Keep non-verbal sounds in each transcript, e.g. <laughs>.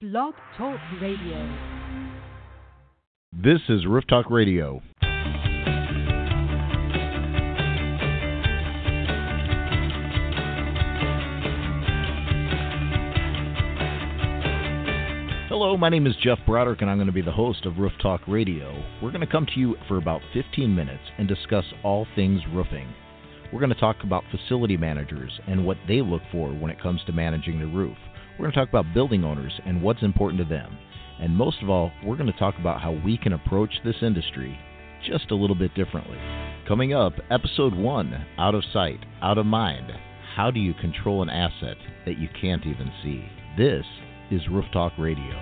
Blog Talk Radio. This is Roof Talk Radio. Hello, my name is Jeff Broderick, and I'm going to be the host of Roof Talk Radio. We're going to come to you for about 15 minutes and discuss all things roofing. We're going to talk about facility managers and what they look for when it comes to managing the roof. We're going to talk about building owners and what's important to them. And most of all, we're going to talk about how we can approach this industry just a little bit differently. Coming up, episode one Out of Sight, Out of Mind. How do you control an asset that you can't even see? This is Roof Talk Radio.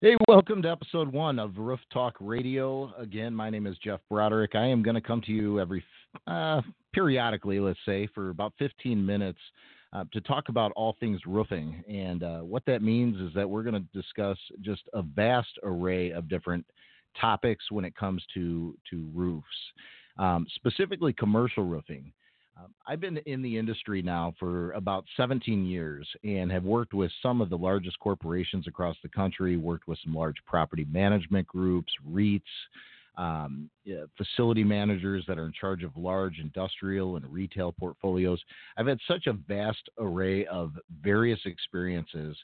Hey, welcome to episode one of Roof Talk Radio. Again, my name is Jeff Broderick. I am going to come to you every uh, periodically, let's say, for about 15 minutes uh, to talk about all things roofing. And uh, what that means is that we're going to discuss just a vast array of different topics when it comes to to roofs, um, specifically commercial roofing. Um, I've been in the industry now for about 17 years and have worked with some of the largest corporations across the country, worked with some large property management groups, REITs, um, facility managers that are in charge of large industrial and retail portfolios. I've had such a vast array of various experiences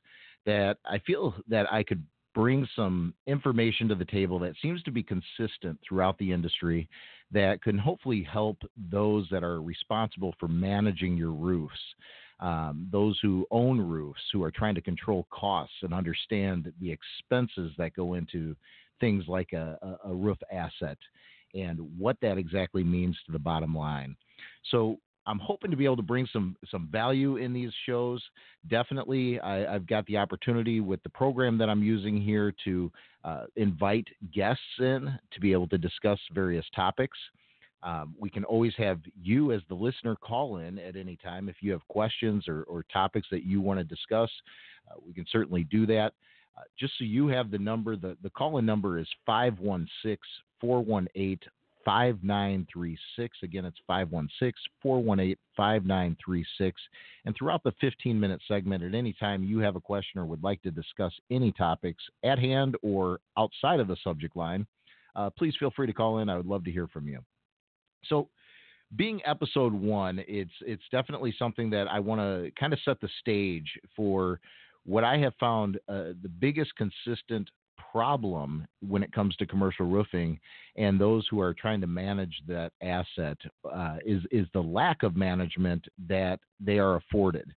that I feel that I could bring some information to the table that seems to be consistent throughout the industry that can hopefully help those that are responsible for managing your roofs. Um, those who own roofs, who are trying to control costs and understand the expenses that go into things like a, a, roof asset and what that exactly means to the bottom line. So I'm hoping to be able to bring some some value in these shows. Definitely, I, have got the opportunity with the program that I'm using here to uh, invite guests in to be able to discuss various topics. Um, we can always have you as the listener call in at any time if you have questions or, or topics that you want to discuss. Uh, we can certainly do that. Uh, just so you have the number, the, the call in number is 516 418 5936. Again, it's 516 418 5936. And throughout the 15 minute segment, at any time you have a question or would like to discuss any topics at hand or outside of the subject line, uh, please feel free to call in. I would love to hear from you. So, being episode one, it's it's definitely something that I want to kind of set the stage for what I have found uh, the biggest consistent problem when it comes to commercial roofing and those who are trying to manage that asset uh, is is the lack of management that they are afforded.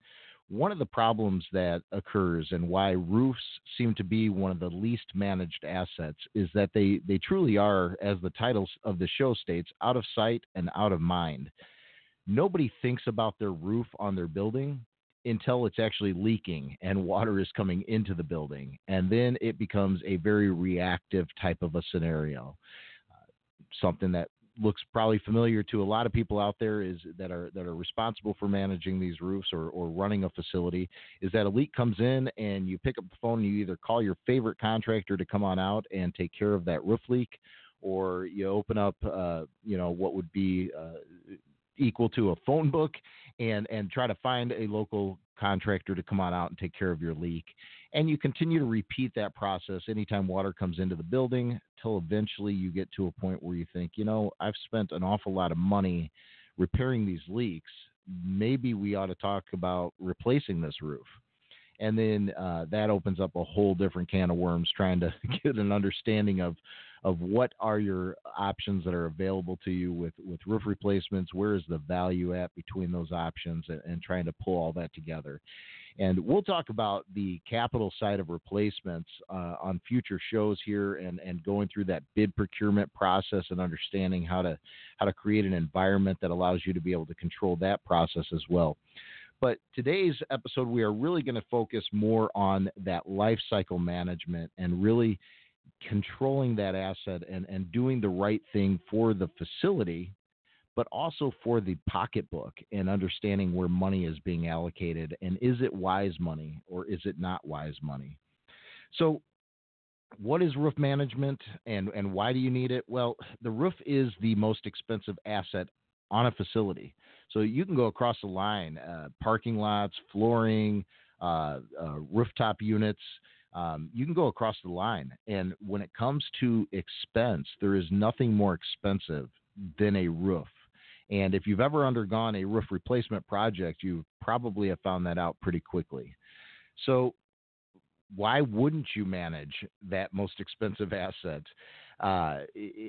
One of the problems that occurs and why roofs seem to be one of the least managed assets is that they, they truly are, as the title of the show states, out of sight and out of mind. Nobody thinks about their roof on their building until it's actually leaking and water is coming into the building. And then it becomes a very reactive type of a scenario. Uh, something that looks probably familiar to a lot of people out there is that are that are responsible for managing these roofs or, or running a facility is that a leak comes in and you pick up the phone and you either call your favorite contractor to come on out and take care of that roof leak or you open up uh, you know what would be uh, equal to a phone book and and try to find a local contractor to come on out and take care of your leak. And you continue to repeat that process anytime water comes into the building till eventually you get to a point where you think, you know, I've spent an awful lot of money repairing these leaks. Maybe we ought to talk about replacing this roof. And then uh, that opens up a whole different can of worms trying to <laughs> get an understanding of of what are your options that are available to you with, with roof replacements, where is the value at between those options, and, and trying to pull all that together. And we'll talk about the capital side of replacements uh, on future shows here, and, and going through that bid procurement process and understanding how to how to create an environment that allows you to be able to control that process as well. But today's episode, we are really going to focus more on that life cycle management and really controlling that asset and, and doing the right thing for the facility, but also for the pocketbook and understanding where money is being allocated and is it wise money or is it not wise money. So, what is roof management and, and why do you need it? Well, the roof is the most expensive asset on a facility. So you can go across the line, uh, parking lots, flooring, uh, uh, rooftop units. Um, you can go across the line. And when it comes to expense, there is nothing more expensive than a roof. And if you've ever undergone a roof replacement project, you probably have found that out pretty quickly. So, why wouldn't you manage that most expensive <laughs> asset uh,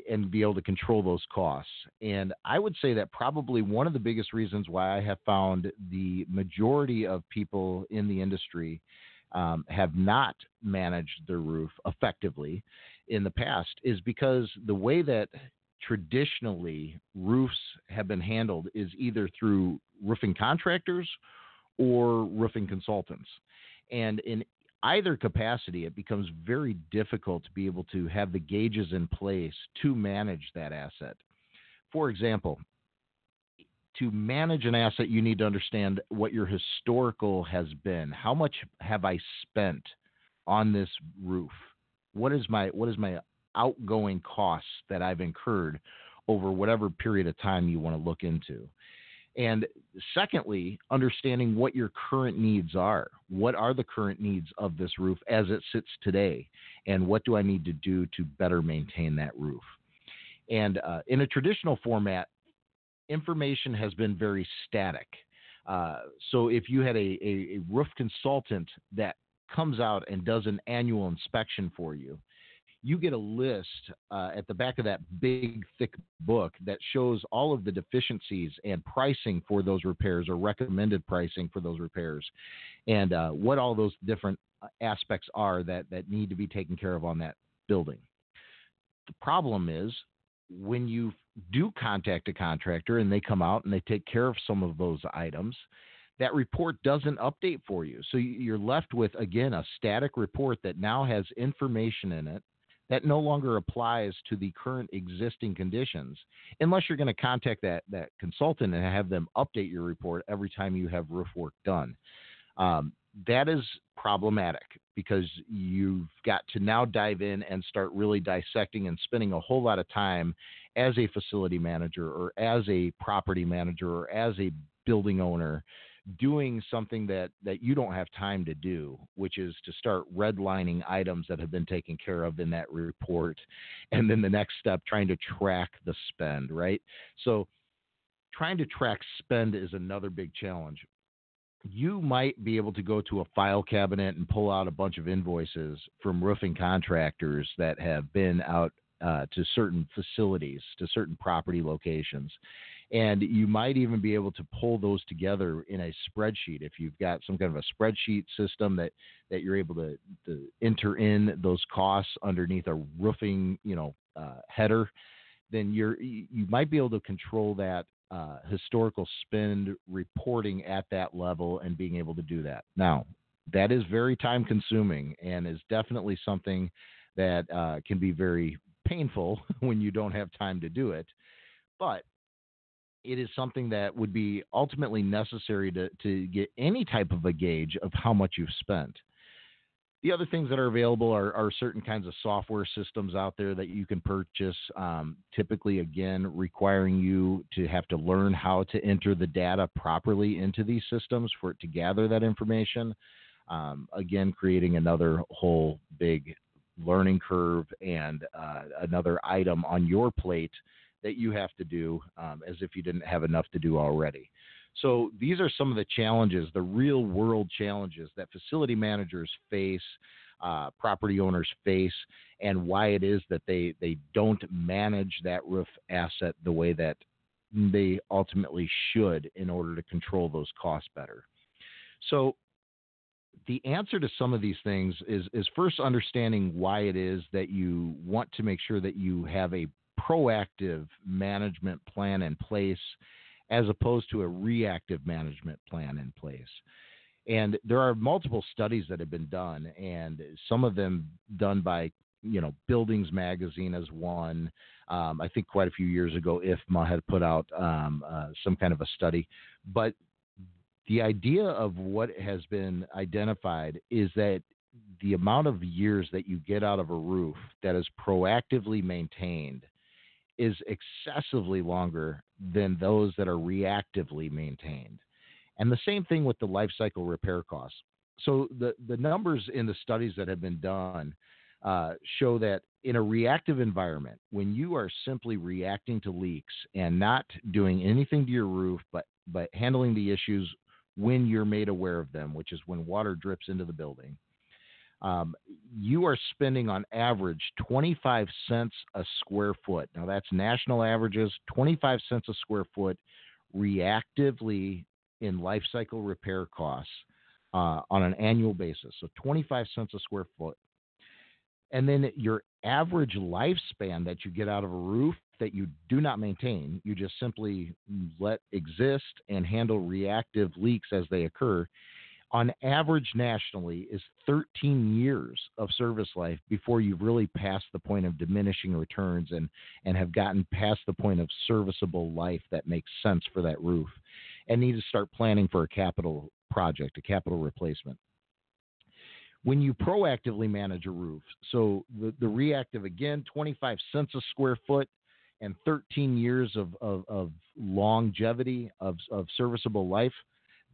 and be able to control those costs? And I would say that probably one of the biggest reasons why I have found the majority of people in the industry um, have not managed their roof effectively in the past is because the way that traditionally roofs have been handled is either through roofing contractors or roofing consultants. And in either capacity, it becomes very difficult to be able to have the gauges in place to manage that asset. For example, to manage an asset, you need to understand what your historical has been. How much have I spent on this roof? What is my what is my outgoing costs that I've incurred over whatever period of time you want to look into? And secondly, understanding what your current needs are. What are the current needs of this roof as it sits today? And what do I need to do to better maintain that roof? And uh, in a traditional format, information has been very static. Uh, so if you had a, a, a, roof consultant that comes out and does an annual inspection for you, you get a list uh, at the back of that big, thick book that shows all of the deficiencies and pricing for those repairs or recommended pricing for those repairs and uh, what all those different uh, aspects are that, that need to be taken care of on that building. The problem is when you do contact a contractor and they come out and they take care of some of those items, that report doesn't update for you. So you're left with, again, a static report that now has information in it that no longer applies to the current existing conditions unless you're going to contact that, that consultant and have them update your report every time you have roof work done. Um, that is problematic because you've got to now dive in and start really dissecting and spending a whole lot of time as a facility manager or as a property manager or as a building owner doing something that that you don't have time to do which is to start redlining items that have been taken care of in that report <laughs> and then the next step trying to track the spend right so trying to track spend is another big challenge you might be able to go to a file cabinet and pull out a bunch of invoices from roofing contractors that have been out uh, to certain facilities, to certain property locations. And you might even be able to pull those together in a spreadsheet if you've got some kind of a spreadsheet system that, that you're able to, to enter in those costs underneath a roofing, you know, uh, header. Then you're you might be able to control that uh, historical spend reporting at that level and being able to do that. Now, that is very time consuming and is definitely something that uh, can be very painful <laughs> when you don't have time to do it. But it is something that would be ultimately necessary to, to get any type of a gauge of how much you've spent. The other things that are available are, are, certain kinds of software systems out there that you can purchase, um, typically, again, requiring you to have to learn how to enter the data properly into these systems for it to gather that information. Um, again, creating another whole big learning curve and uh, another item on your plate that you have to do um, as if you didn't have enough to do already. So these are some of the challenges, the real world challenges that facility managers face, uh, property owners face, and why it is that they, they don't manage that roof asset the way that they ultimately should in order to control those costs better. So the answer to some of these things is is first understanding why it is that you want to make sure that you have a proactive management plan in place as opposed to a reactive management plan in place. And there are multiple studies that have been done, and some of them done by, you know, Buildings Magazine as one. Um, I think quite a few years ago, IFMA had put out um, uh, some kind of a study. But the idea of what has been identified is that the amount of years that you get out of a roof that is proactively maintained is excessively longer than those that are reactively maintained. And the same thing with the life cycle repair costs. So the, the numbers in the studies that have been done uh, show that in a reactive environment, when you are simply reacting to leaks and not doing anything to your roof, but but handling the issues when you're made aware of them, which is when water drips into the building, um, you are spending on average 25 cents a square foot. Now that's national averages, 25 cents a square foot reactively in life cycle repair costs uh, on an annual basis. So 25 cents a square foot. And then your average lifespan that you get out of a roof that you do not maintain, you just simply let exist and handle reactive leaks as they occur, on average nationally is 13 years of service life before you've really passed the point of diminishing returns and, and have gotten past the point of serviceable life that makes sense for that roof and need to start planning for a capital project, a capital replacement. When you proactively manage a roof, so the, the reactive again, 25 cents a square foot and 13 years of, of, of longevity of, of serviceable life,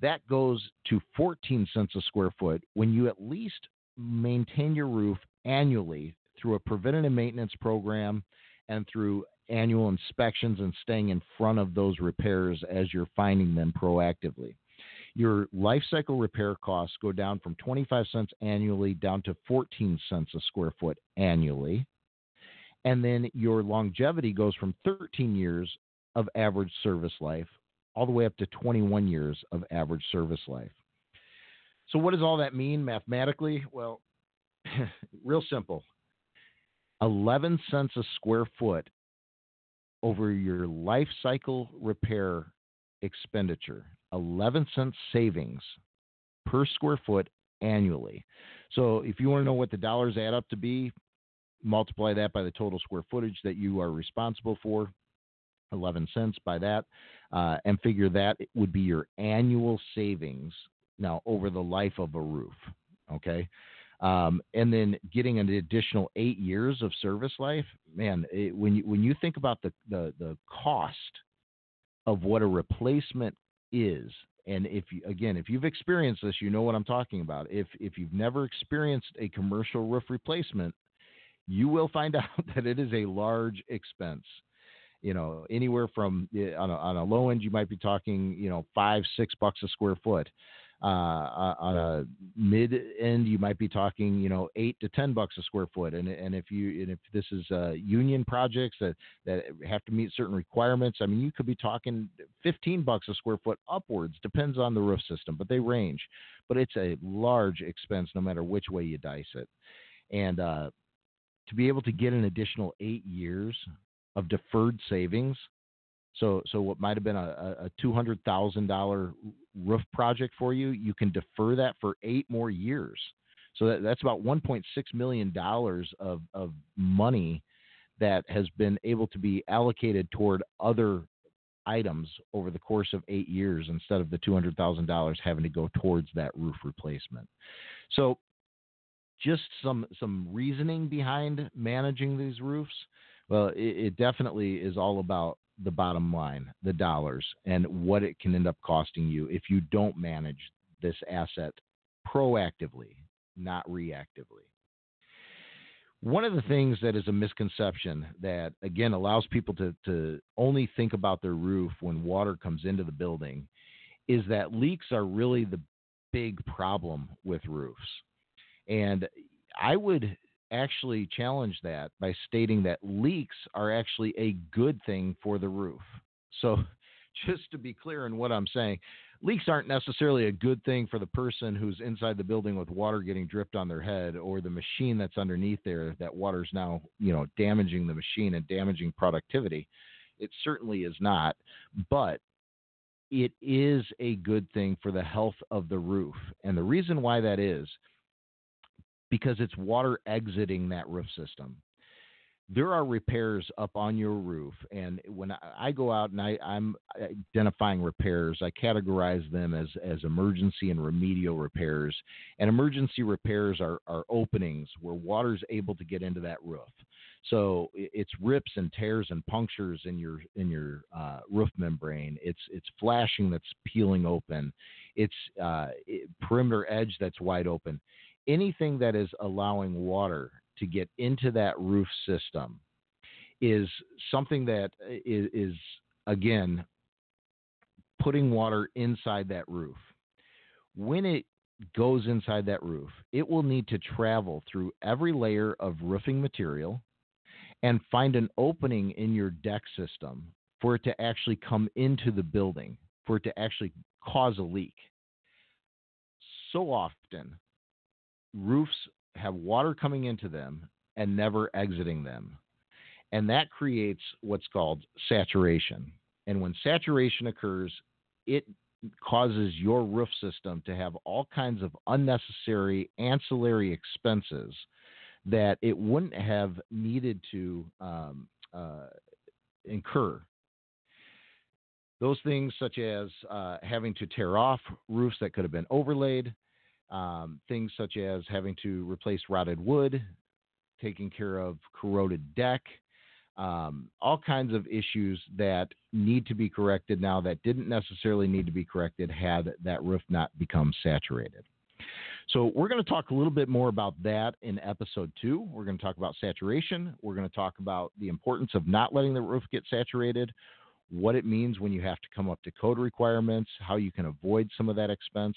that goes to 14 cents a square foot when you at least maintain your roof annually through a preventative maintenance program and through annual inspections and staying in front of those repairs as you're finding them proactively. Your life cycle repair costs go down from 25 cents annually down to 14 cents a square foot annually. And then your longevity goes from 13 years of average service life all the way up to 21 years of average service life. So, what does all that mean mathematically? Well, <laughs> real simple 11 cents a square foot over your life cycle repair expenditure, 11 cents savings per square foot annually. So if you want to know what the dollars add up to be, multiply that by the total square footage that you are responsible for, 11 cents by that, uh, and figure that would be your annual savings now over the life of a roof. Okay. Um, and then getting an additional eight years of service life, man. It, when you when you think about the, the the cost of what a replacement is, and if you again if you've experienced this, you know what I'm talking about. If if you've never experienced a commercial roof replacement, you will find <laughs> out that it is a large expense you know anywhere from on a, on a low end you might be talking you know five six bucks a square foot uh, on a mid end, you might be talking, you know, eight to ten bucks a square foot. And and if you and if this is uh, union projects that that have to meet certain requirements, I mean, you could be talking fifteen bucks a square foot upwards. Depends on the roof system, but they range. But it's a large expense no matter which way you dice it. And uh, to be able to get an additional eight years of deferred savings so, so what might have been a, a two hundred thousand dollar roof project for you, you can defer that for eight more years. So that, that's about one point six million dollars of of money that has been able to be allocated toward other items over the course of eight years instead of the two hundred thousand dollars having to go towards that roof replacement. So, just some some reasoning behind managing these roofs. Well, it, it definitely is all about the bottom line, the dollars, and what it can end up costing you if you don't manage this asset proactively, not reactively. One of the things that is a misconception that, again, allows people to, to only think about their roof when water comes into the building is that leaks are really the big problem with roofs. And I would actually challenge that by stating that leaks are actually a good thing for the roof. So, <laughs> just to be clear in what I'm saying, leaks aren't necessarily a good thing for the person who's inside the building with water getting dripped on their head or the machine that's underneath there that water's now, you know, damaging the machine and damaging productivity. It certainly is not, but it is a good thing for the health of the roof. And the reason why that is because it's water exiting that roof system. there are repairs up on your roof, and when I go out and I, I'm identifying repairs, I categorize them as as emergency and remedial repairs. And emergency repairs are are openings where water is able to get into that roof. So it's rips and tears and punctures in your in your uh, roof membrane. It's it's flashing that's peeling open. It's uh, it, perimeter edge that's wide open. Anything that is allowing water to get into that roof system is something that is, is again putting water inside that roof. When it goes inside that roof, it will need to travel through every layer of roofing material and find an opening in your deck system for it to actually come into the building, for it to actually cause a leak. So often, roofs have water coming into them and never exiting them. And that creates what's called saturation. And when saturation occurs, it causes your roof system to have all kinds of unnecessary ancillary expenses that it wouldn't have needed to um, uh, incur. Those things, such as uh, having to tear off roofs that could have been overlaid, um, things such as having to replace rotted wood, taking care of corroded deck, um, all kinds of issues that need to be corrected now that didn't necessarily need to be corrected had that roof not become saturated. So, we're going to talk a little bit more about that in episode two. We're going to talk about saturation. We're going to talk about the importance of not letting the roof get saturated, what it means when you have to come up to code requirements, how you can avoid some of that expense.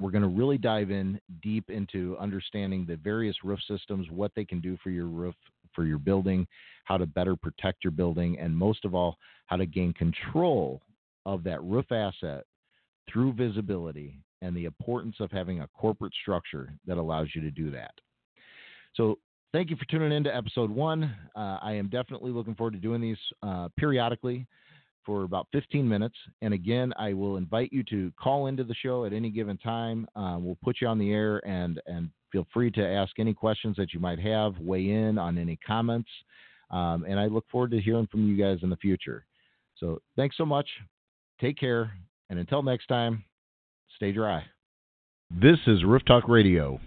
We're going to really dive in deep into understanding the various roof systems, what they can do for your roof, for your building, how to better protect your building, and most of all, how to gain control of that roof asset through visibility and the importance of having a corporate structure that allows you to do that. So, thank you for tuning in to episode one. Uh, I am definitely looking forward to doing these uh, periodically for about 15 minutes. And again, I will invite you to call into the show at any given time. Uh, we'll put you on the air and, and feel free to ask any questions that you might have, weigh in on any comments. Um, and I look forward to hearing from you guys in the future. So thanks so much. Take care. And until next time, stay dry. This is Roof Talk Radio.